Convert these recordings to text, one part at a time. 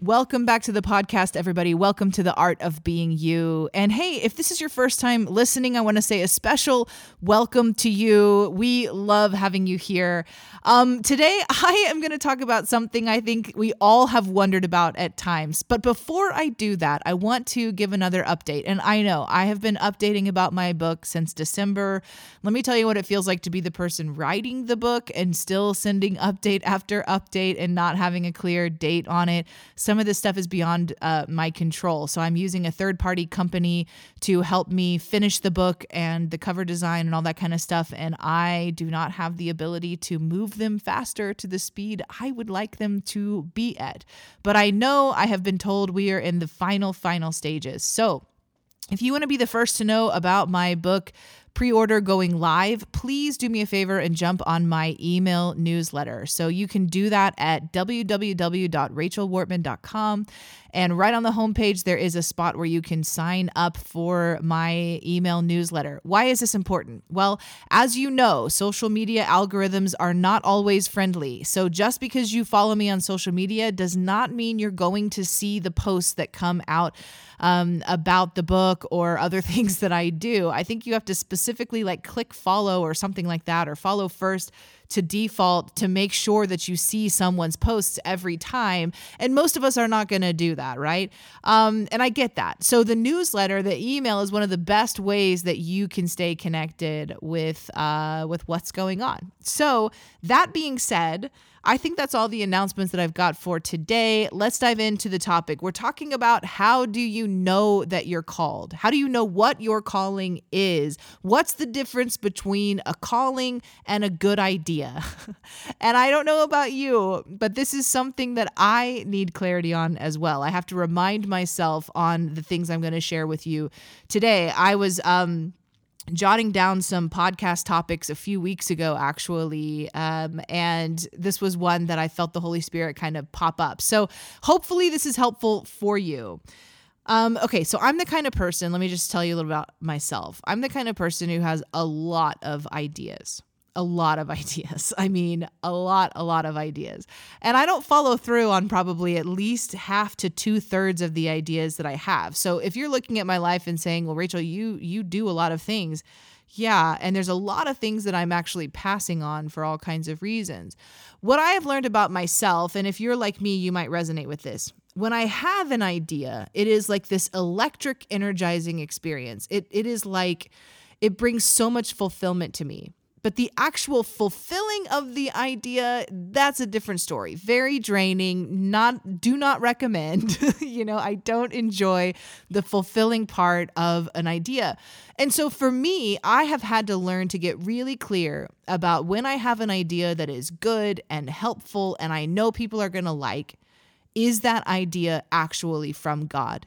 Welcome back to the podcast, everybody. Welcome to the Art of Being You. And hey, if this is your first time listening, I want to say a special welcome to you. We love having you here. Um, today, I am going to talk about something I think we all have wondered about at times. But before I do that, I want to give another update. And I know I have been updating about my book since December. Let me tell you what it feels like to be the person writing the book and still sending update after update and not having a clear date on it some of this stuff is beyond uh, my control. So I'm using a third party company to help me finish the book and the cover design and all that kind of stuff. And I do not have the ability to move them faster to the speed I would like them to be at. But I know I have been told we are in the final, final stages. So if you want to be the first to know about my book, pre order going live, please do me a favor and jump on my email newsletter. So you can do that at www.rachelwortman.com. And right on the homepage, there is a spot where you can sign up for my email newsletter. Why is this important? Well, as you know, social media algorithms are not always friendly. So just because you follow me on social media does not mean you're going to see the posts that come out um, about the book or other things that I do. I think you have to specifically like click follow or something like that, or follow first to default to make sure that you see someone's posts every time. And most of us are not going to do that, right? Um, and I get that. So the newsletter, the email is one of the best ways that you can stay connected with uh, with what's going on. So that being said, I think that's all the announcements that I've got for today. Let's dive into the topic. We're talking about how do you know that you're called? How do you know what your calling is? What's the difference between a calling and a good idea? and I don't know about you, but this is something that I need clarity on as well. I have to remind myself on the things I'm going to share with you today. I was um jotting down some podcast topics a few weeks ago, actually. Um, and this was one that I felt the Holy Spirit kind of pop up. So hopefully, this is helpful for you. Um, okay, so I'm the kind of person, let me just tell you a little about myself. I'm the kind of person who has a lot of ideas a lot of ideas. I mean, a lot, a lot of ideas. And I don't follow through on probably at least half to two thirds of the ideas that I have. So if you're looking at my life and saying, well, Rachel, you you do a lot of things. Yeah, and there's a lot of things that I'm actually passing on for all kinds of reasons. What I have learned about myself, and if you're like me, you might resonate with this. When I have an idea, it is like this electric, energizing experience. It, it is like, it brings so much fulfillment to me. But the actual fulfilling of the idea, that's a different story. Very draining, not do not recommend. you know, I don't enjoy the fulfilling part of an idea. And so for me, I have had to learn to get really clear about when I have an idea that is good and helpful and I know people are going to like, is that idea actually from God?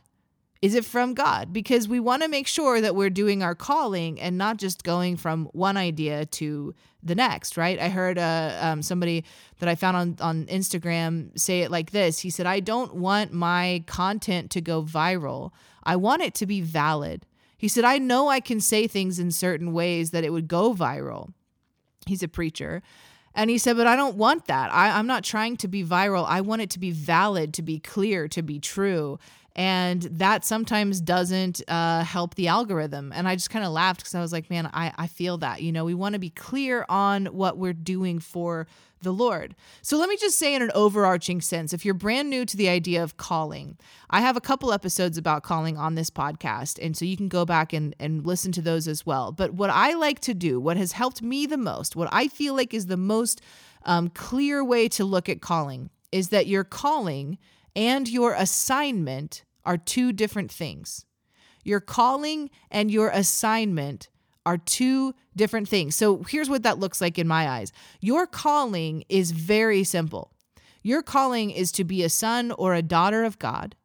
Is it from God? Because we want to make sure that we're doing our calling and not just going from one idea to the next, right? I heard uh, um, somebody that I found on, on Instagram say it like this He said, I don't want my content to go viral, I want it to be valid. He said, I know I can say things in certain ways that it would go viral. He's a preacher. And he said, But I don't want that. I, I'm not trying to be viral. I want it to be valid, to be clear, to be true and that sometimes doesn't uh, help the algorithm. And i just kind of laughed because i was like man I, I feel that you know? We want to be clear on what we're doing for the lord. So let me just say in an overarching sense if you're brand new to the idea of calling i have a couple episodes about calling on this podcast and so you can go back and, and listen to those as well. But what i like to do what has helped me the most what i feel like is the most um, clear way to look at calling is that your calling and your assignment are two different things. Your calling and your assignment are two different things. So here's what that looks like in my eyes. Your calling is very simple. Your calling is to be a son or a daughter of God,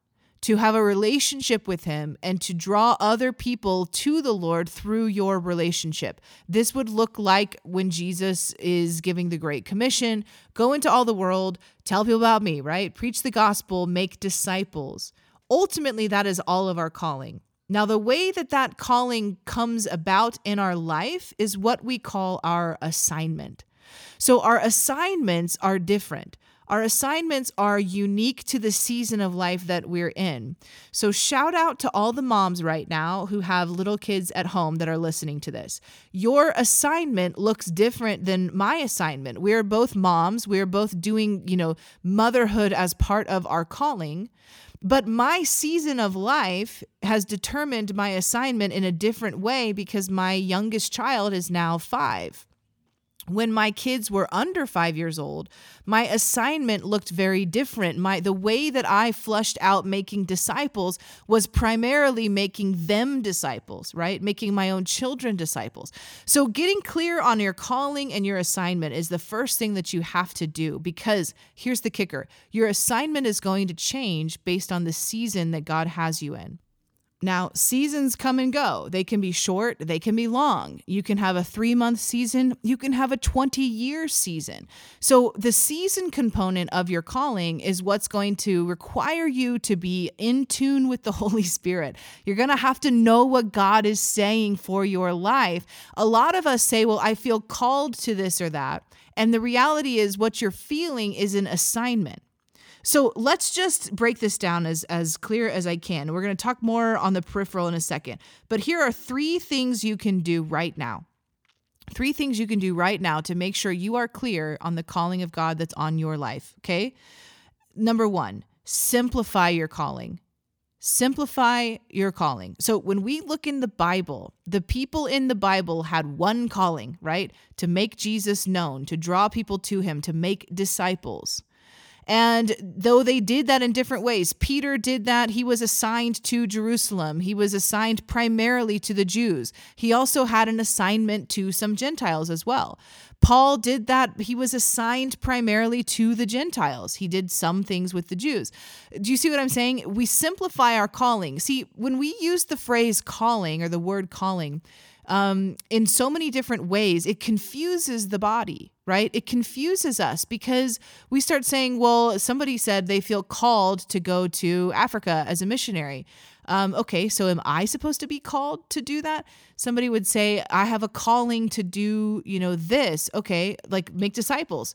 to have a relationship with Him and to draw other people to the Lord through your relationship. This would look like when Jesus is giving the Great Commission go into all the world, tell people about me, right? Preach the gospel, make disciples. Ultimately, that is all of our calling. Now, the way that that calling comes about in our life is what we call our assignment. So, our assignments are different. Our assignments are unique to the season of life that we're in. So, shout out to all the moms right now who have little kids at home that are listening to this. Your assignment looks different than my assignment. We're both moms, we're both doing, you know, motherhood as part of our calling. But my season of life has determined my assignment in a different way because my youngest child is now five when my kids were under 5 years old my assignment looked very different. My the way that i flushed out making disciples was primarily making them disciples right? Making my own children disciples. So getting clear on your calling and your assignment is the first thing that you have to do because here's the kicker. Your assignment is going to change based on the season that god has you in now, seasons come and go. They can be short, they can be long. You can have a three month season, you can have a 20 year season. So, the season component of your calling is what's going to require you to be in tune with the Holy Spirit. You're going to have to know what God is saying for your life. A lot of us say, Well, I feel called to this or that. And the reality is, what you're feeling is an assignment. So let's just break this down as, as clear as I can. We're going to talk more on the peripheral in a second. But here are three things you can do right now. Three things you can do right now to make sure you are clear on the calling of God that's on your life. Okay. Number one, simplify your calling. Simplify your calling. So, when we look in the Bible, the people in the Bible had one calling, right? To make Jesus known, to draw people to him, to make disciples. And though they did that in different ways, Peter did that. He was assigned to Jerusalem, he was assigned primarily to the Jews. He also had an assignment to some Gentiles as well. Paul did that. He was assigned primarily to the Gentiles. He did some things with the Jews. Do you see what I'm saying? We simplify our calling. See, when we use the phrase calling or the word calling, um, in so many different ways, it confuses the body, right? It confuses us because we start saying, well, somebody said they feel called to go to Africa as a missionary. Um, okay, so am I supposed to be called to do that? Somebody would say, I have a calling to do, you know, this. Okay, like make disciples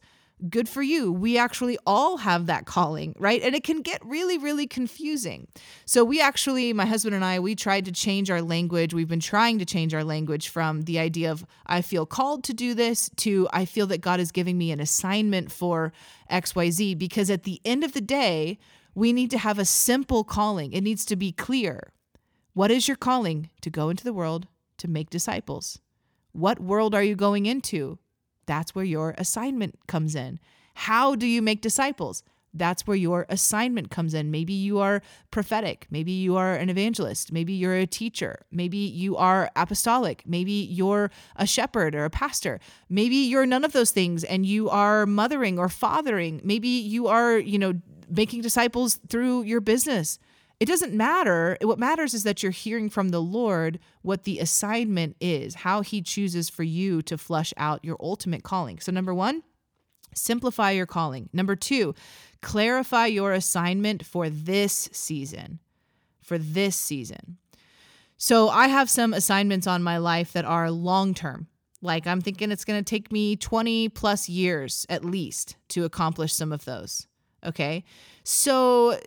good for you. We actually all have that calling, right? And it can get really, really confusing. So, we actually, my husband and I, we tried to change our language. We've been trying to change our language from the idea of I feel called to do this to I feel that God is giving me an assignment for XYZ. Because at the end of the day, we need to have a simple calling, it needs to be clear. What is your calling? To go into the world to make disciples. What world are you going into? That's where your assignment comes in. How do you make disciples? That's where your assignment comes in. Maybe you are prophetic. Maybe you are an evangelist. Maybe you're a teacher. Maybe you are apostolic. Maybe you're a shepherd or a pastor. Maybe you're none of those things and you are mothering or fathering. Maybe you are, you know, making disciples through your business. It doesn't matter. What matters is that you're hearing from the Lord what the assignment is, how He chooses for you to flush out your ultimate calling. So, number one, simplify your calling. Number two, clarify your assignment for this season. For this season. So, I have some assignments on my life that are long term. Like, I'm thinking it's going to take me 20 plus years at least to accomplish some of those. Okay. So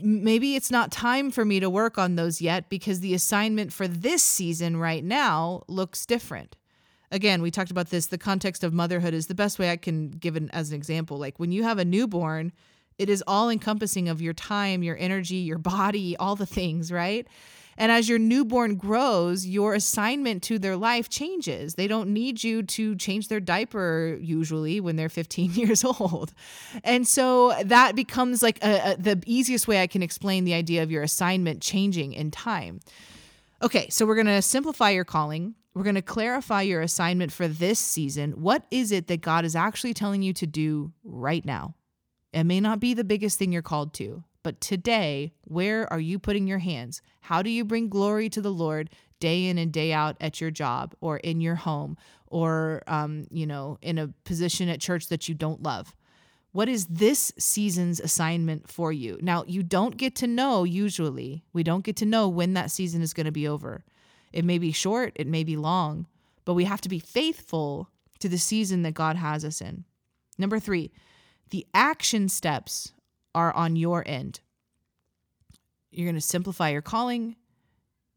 maybe it's not time for me to work on those yet because the assignment for this season right now looks different. Again, we talked about this. The context of motherhood is the best way I can give it as an example. Like when you have a newborn, it is all encompassing of your time, your energy, your body, all the things, right? And as your newborn grows, your assignment to their life changes. They don't need you to change their diaper usually when they're 15 years old. And so that becomes like a, a, the easiest way I can explain the idea of your assignment changing in time. Okay, so we're going to simplify your calling. We're going to clarify your assignment for this season. What is it that God is actually telling you to do right now? It may not be the biggest thing you're called to, But today, where are you putting your hands? How do you bring glory to the Lord day in and day out at your job or in your home or, um, you know, in a position at church that you don't love? What is this season's assignment for you? Now, you don't get to know, usually, we don't get to know when that season is going to be over. It may be short, it may be long, but we have to be faithful to the season that God has us in. Number three, the action steps are on your end. You're going to simplify your calling,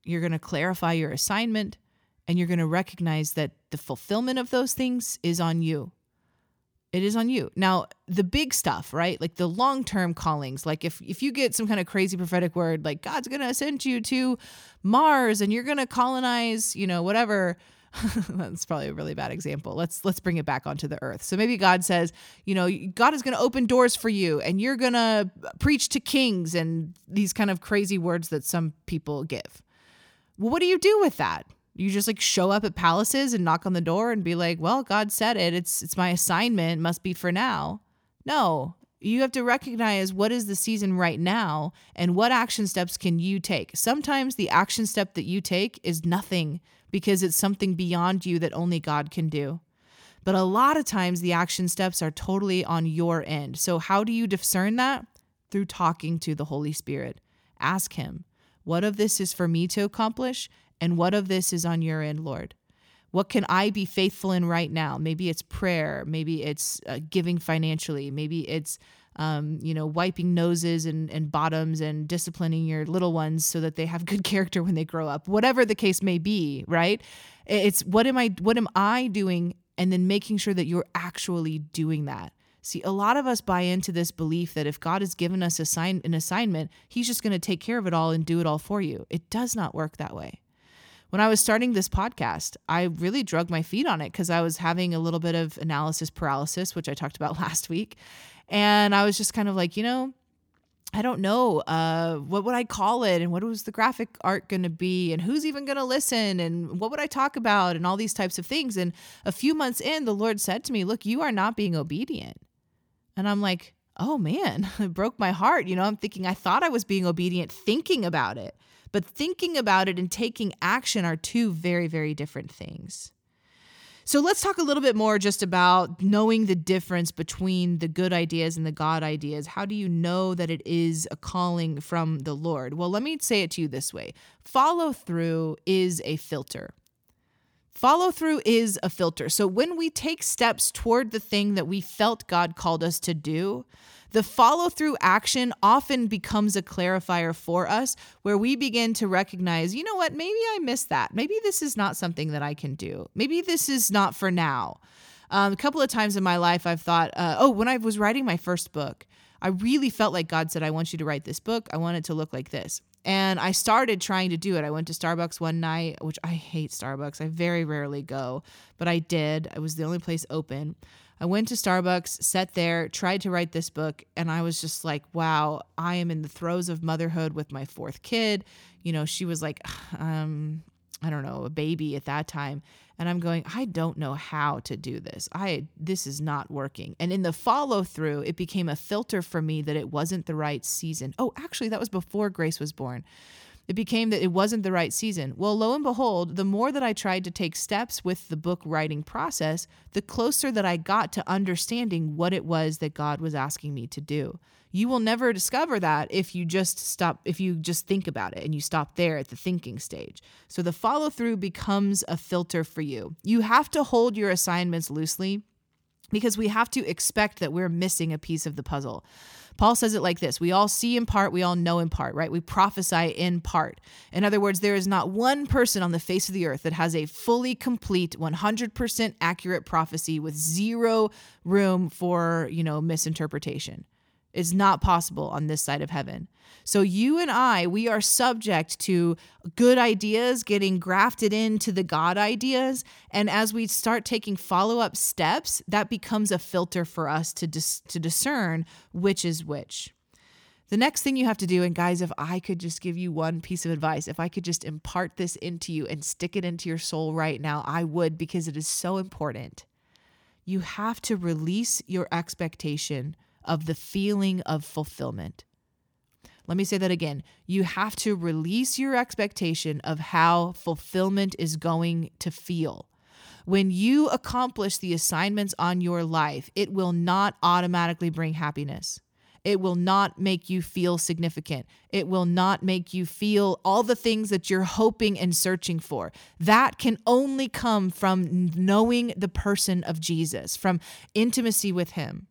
you're going to clarify your assignment, and you're going to recognize that the fulfillment of those things is on you. It is on you. Now, the big stuff, right? Like the long-term callings, like if if you get some kind of crazy prophetic word like God's going to send you to Mars and you're going to colonize, you know, whatever, that's probably a really bad example. Let's let's bring it back onto the earth. So maybe God says, you know, God is going to open doors for you and you're going to preach to kings and these kind of crazy words that some people give. Well, what do you do with that? You just like show up at palaces and knock on the door and be like, "Well, God said it. It's it's my assignment, must be for now." No, you have to recognize what is the season right now and what action steps can you take. Sometimes the action step that you take is nothing because it's something beyond you that only God can do. But a lot of times the action steps are totally on your end. So, how do you discern that? Through talking to the Holy Spirit. Ask Him, what of this is for me to accomplish? And what of this is on your end, Lord? What can I be faithful in right now? Maybe it's prayer. Maybe it's uh, giving financially. Maybe it's um, you know, wiping noses and, and bottoms and disciplining your little ones so that they have good character when they grow up, whatever the case may be, right? It's what am I what am I doing and then making sure that you're actually doing that. See, a lot of us buy into this belief that if God has given us assign, an assignment, He's just going to take care of it all and do it all for you. It does not work that way. When I was starting this podcast, I really drug my feet on it because I was having a little bit of analysis paralysis, which I talked about last week. And I was just kind of like, you know, I don't know uh, what would I call it, and what was the graphic art going to be, and who's even going to listen, and what would I talk about, and all these types of things. And a few months in, the Lord said to me, "Look, you are not being obedient." And I'm like, "Oh man, it broke my heart." You know, I'm thinking I thought I was being obedient, thinking about it, but thinking about it and taking action are two very, very different things. So let's talk a little bit more just about knowing the difference between the good ideas and the God ideas. How do you know that it is a calling from the Lord? Well, let me say it to you this way follow through is a filter. Follow through is a filter. So when we take steps toward the thing that we felt God called us to do, the follow through action often becomes a clarifier for us where we begin to recognize, you know what, maybe I missed that. Maybe this is not something that I can do. Maybe this is not for now. Um, a couple of times in my life, I've thought, uh, oh, when I was writing my first book, I really felt like God said, I want you to write this book. I want it to look like this. And I started trying to do it. I went to Starbucks one night, which I hate Starbucks. I very rarely go, but I did. It was the only place open. I went to Starbucks, sat there, tried to write this book, and I was just like, wow, I am in the throes of motherhood with my fourth kid. You know, she was like, um, I don't know, a baby at that time. And I'm going, I don't know how to do this. I this is not working. And in the follow through, it became a filter for me that it wasn't the right season. Oh, actually, that was before Grace was born it became that it wasn't the right season. Well, lo and behold, the more that I tried to take steps with the book writing process, the closer that I got to understanding what it was that God was asking me to do. You will never discover that if you just stop, if you just think about it and you stop there at the thinking stage. So the follow through becomes a filter for you. You have to hold your assignments loosely because we have to expect that we're missing a piece of the puzzle. Paul says it like this We all see in part, we all know in part, right? We prophesy in part. In other words, there is not one person on the face of the earth that has a fully complete, 100% accurate prophecy with zero room for, you know, misinterpretation is not possible on this side of heaven. So you and I, we are subject to good ideas getting grafted into the God ideas. And as we start taking follow up steps, that becomes a filter for us to, dis- to discern which is which. The next thing you have to do, and guys, if I could just give you one piece of advice, if I could just impart this into you and stick it into your soul right now, I would because it is so important. You have to release your expectation of the feeling of fulfillment. Let me say that again. You have to release your expectation of how fulfillment is going to feel. When you accomplish the assignments on your life, it will not automatically bring happiness. It will not make you feel significant. It will not make you feel all the things that you're hoping and searching for. That can only come from knowing the person of Jesus, from intimacy with Him.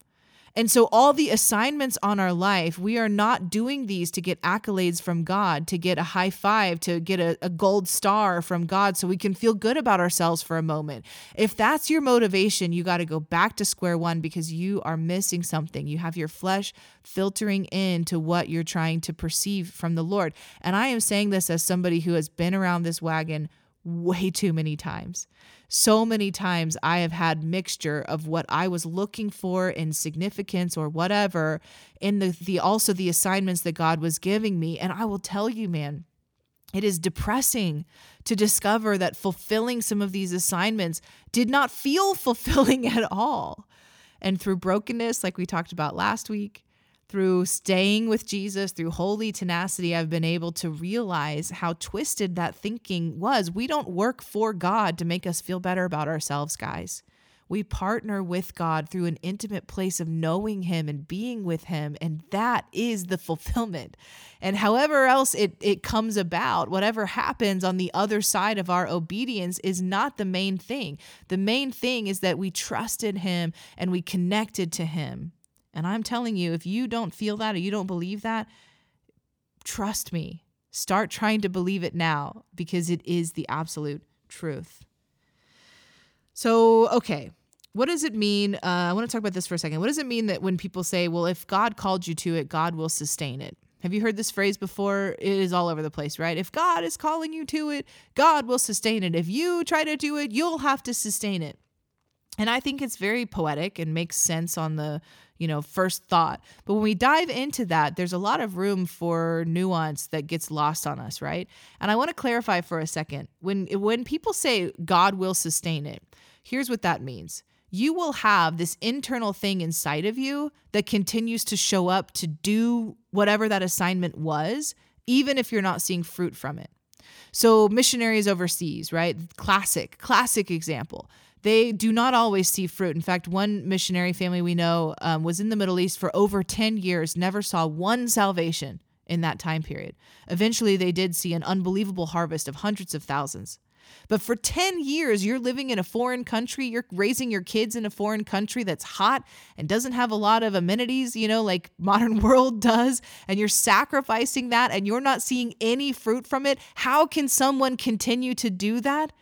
And so, all the assignments on our life, we are not doing these to get accolades from God, to get a high five, to get a, a, gold star from God so we can feel good about ourselves for a moment. If that's your motivation, you got to go back to square one because you are missing something. You have your flesh filtering into what you're trying to perceive from the Lord. And I am saying this as somebody who has been around this wagon way too many times. So many times I have had mixture of what I was looking for in significance or whatever in the the also the assignments that God was giving me and I will tell you man it is depressing to discover that fulfilling some of these assignments did not feel fulfilling at all. And through brokenness like we talked about last week, through staying with Jesus, through holy tenacity, I've been able to realize how twisted that thinking was. We don't work for God to make us feel better about ourselves, guys. We partner with God through an intimate place of knowing Him and being with Him, and that is the fulfillment. And however else it, it comes about, whatever happens on the other side of our obedience is not the main thing. The main thing is that we trusted Him and we connected to Him. And I'm telling you, if you don't feel that or you don't believe that, trust me. Start trying to believe it now because it is the absolute truth. So, okay, what does it mean? Uh, I want to talk about this for a second. What does it mean that when people say, well, if God called you to it, God will sustain it? Have you heard this phrase before? It is all over the place, right? If God is calling you to it, God will sustain it. If you try to do it, you'll have to sustain it. And I think it's very poetic and makes sense on the you know, first thought. But when we dive into that, there's a lot of room for nuance that gets lost on us, right? And I want to clarify for a second. When when people say God will sustain it, here's what that means. You will have this internal thing inside of you that continues to show up to do whatever that assignment was, even if you're not seeing fruit from it. So, missionaries overseas, right? Classic, classic example they do not always see fruit. In fact, one missionary family we know um, was in the Middle East for over 10 years, never saw one salvation in that time period. Eventually, they did see an unbelievable harvest of hundreds of thousands. But for 10 years, you're living in a foreign country, you're raising your kids in a foreign country that's hot and doesn't have a lot of amenities, you know, like modern world does, and you're sacrificing that and you're not seeing any fruit from it. How can someone continue to do that?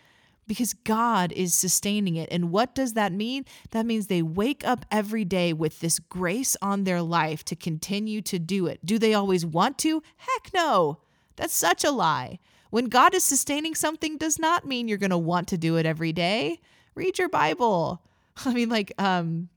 Because God is sustaining it. And what does that mean? That means they wake up every day with this grace on their life to continue to do it. Do they always want to? Heck no. That's such a lie. When God is sustaining something does not mean you're going to want to do it every day. Read your Bible. I mean like um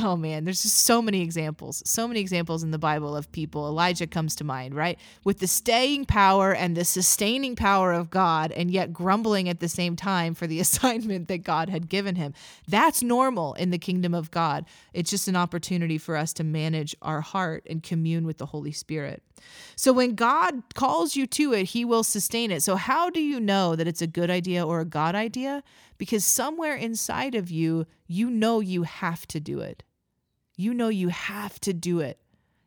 Oh man, there's just so many examples, so many examples in the Bible of people. Elijah comes to mind, right? With the staying power and the sustaining power of God, and yet grumbling at the same time for the assignment that God had given him. That's normal in the kingdom of God. It's just an opportunity for us to manage our heart and commune with the Holy Spirit. So when God calls you to it, he will sustain it. So, how do you know that it's a good idea or a God idea? because somewhere inside of you, you know you have to do it. You know you have to do it.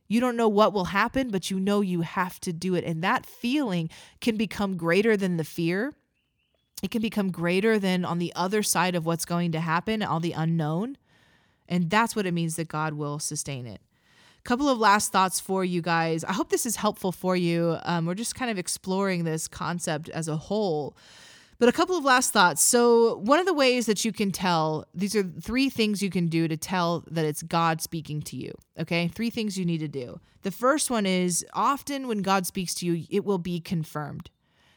You don't know what will happen, but you know you have to do it. And that feeling can become greater than the fear. It can become greater than on the other side of what's going to happen, all the unknown. And that's what it means that God will sustain it. Couple of last thoughts for you guys. I hope this is helpful for you. Um, we're just kind of exploring this concept as a whole. But a couple of last thoughts. So, one of the ways that you can tell, these are three things you can do to tell that it's God speaking to you. Okay. Three things you need to do. The first one is often when God speaks to you, it will be confirmed.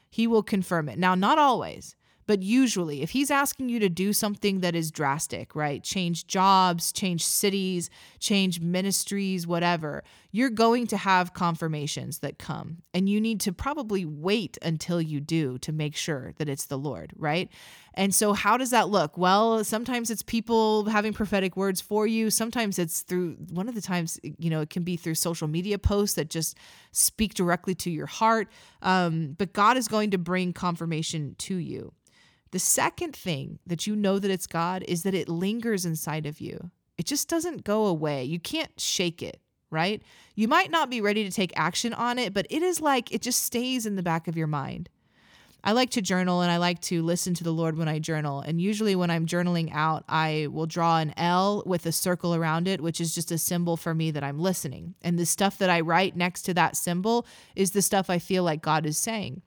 He will confirm it. Now, not always, But usually, if he's asking you to do something that is drastic, right? Change jobs, change cities, change ministries, whatever, you're going to have confirmations that come. And you need to probably wait until you do to make sure that it's the Lord, right? And so, how does that look? Well, sometimes it's people having prophetic words for you. Sometimes it's through one of the times, you know, it can be through social media posts that just speak directly to your heart. Um, but God is going to bring confirmation to you. The second thing that you know that it's God is that it lingers inside of you. It just doesn't go away. You can't shake it, right? You might not be ready to take action on it, but it is like it just stays in the back of your mind. I like to journal and I like to listen to the Lord when I journal. And usually, when I'm journaling out, I will draw an L with a circle around it, which is just a symbol for me that I'm listening. And the stuff that I write next to that symbol is the stuff I feel like God is saying.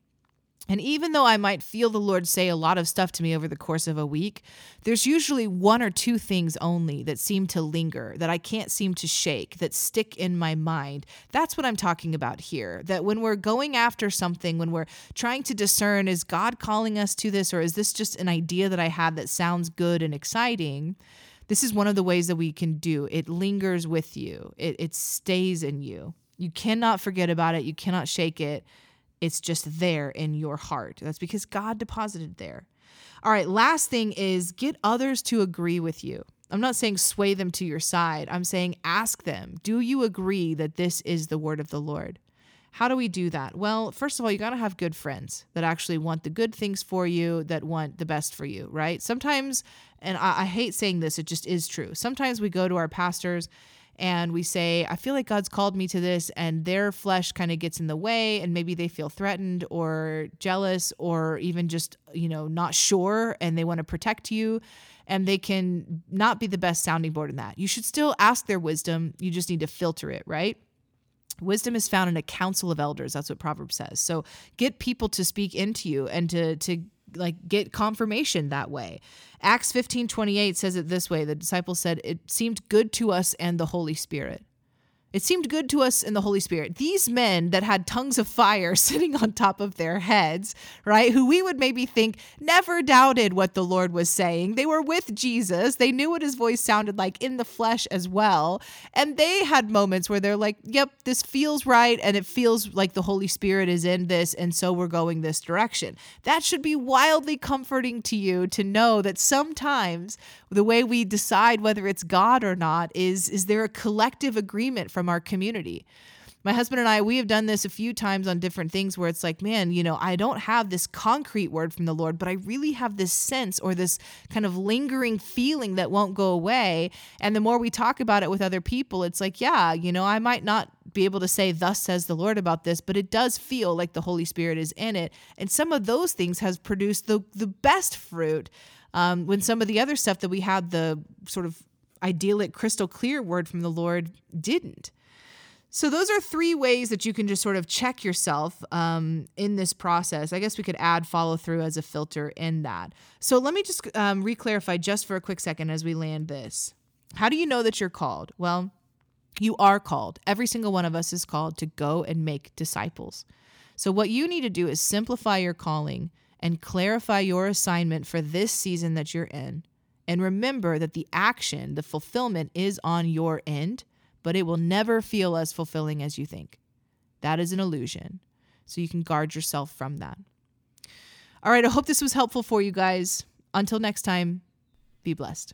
And even though I might feel the Lord say a lot of stuff to me over the course of a week, there's usually one or two things only that seem to linger, that I can't seem to shake, that stick in my mind. That's what I'm talking about here. That when we're going after something, when we're trying to discern, is God calling us to this, or is this just an idea that I had that sounds good and exciting? This is one of the ways that we can do it lingers with you, it, it stays in you. You cannot forget about it, you cannot shake it it's just there in your heart. That's because God deposited there. All right, last thing is get others to agree with you. I'm not saying sway them to your side. I'm saying ask them, do you agree that this is the word of the Lord? How do we do that? Well, first of all, you got to have good friends that actually want the good things for you, that want the best for you, right? Sometimes, and I, I hate saying this, it just is true. Sometimes we go to our pastors and we say, I feel like God's called me to this, and their flesh kind of gets in the way, and maybe they feel threatened or jealous or even just, you know, not sure, and they want to protect you. And they can not be the best sounding board in that. You should still ask their wisdom. You just need to filter it, right? Wisdom is found in a council of elders. That's what Proverbs says. So get people to speak into you and to to like get confirmation that way. Acts 15 28 says it this way the disciples said, It seemed good to us and the Holy Spirit. It seemed good to us in the Holy Spirit. These men that had tongues of fire sitting on top of their heads, right, who we would maybe think never doubted what the Lord was saying. They were with Jesus. They knew what his voice sounded like in the flesh as well. And they had moments where they're like, yep, this feels right. And it feels like the Holy Spirit is in this. And so we're going this direction. That should be wildly comforting to you to know that sometimes the way we decide whether it's God or not is is there a collective agreement from our community? My husband and I, we have done this a few times on different things where it's like, man, you know, I don't have this concrete word from the Lord, but I really have this sense or this kind of lingering feeling that won't go away. And the more we talk about it with other people, it's like, yeah, you know, I might not be able to say, Thus says the Lord about this, but it does feel like the Holy Spirit is in it. And some of those things has produced the, the best fruit um, when some of the other stuff that we had, the sort of idyllic, crystal clear word from the Lord didn't. So, those are three ways that you can just sort of check yourself um, in this process. I guess we could add follow through as a filter in that. So, let me just um, re clarify just for a quick second as we land this. How do you know that you're called? Well, you are called. Every single one of us is called to go and make disciples. So, what you need to do is simplify your calling and clarify your assignment for this season that you're in. And remember that the action, the fulfillment is on your end, but it will never feel as fulfilling as you think. That is an illusion. So you can guard yourself from that. All right, I hope this was helpful for you guys. Until next time, be blessed.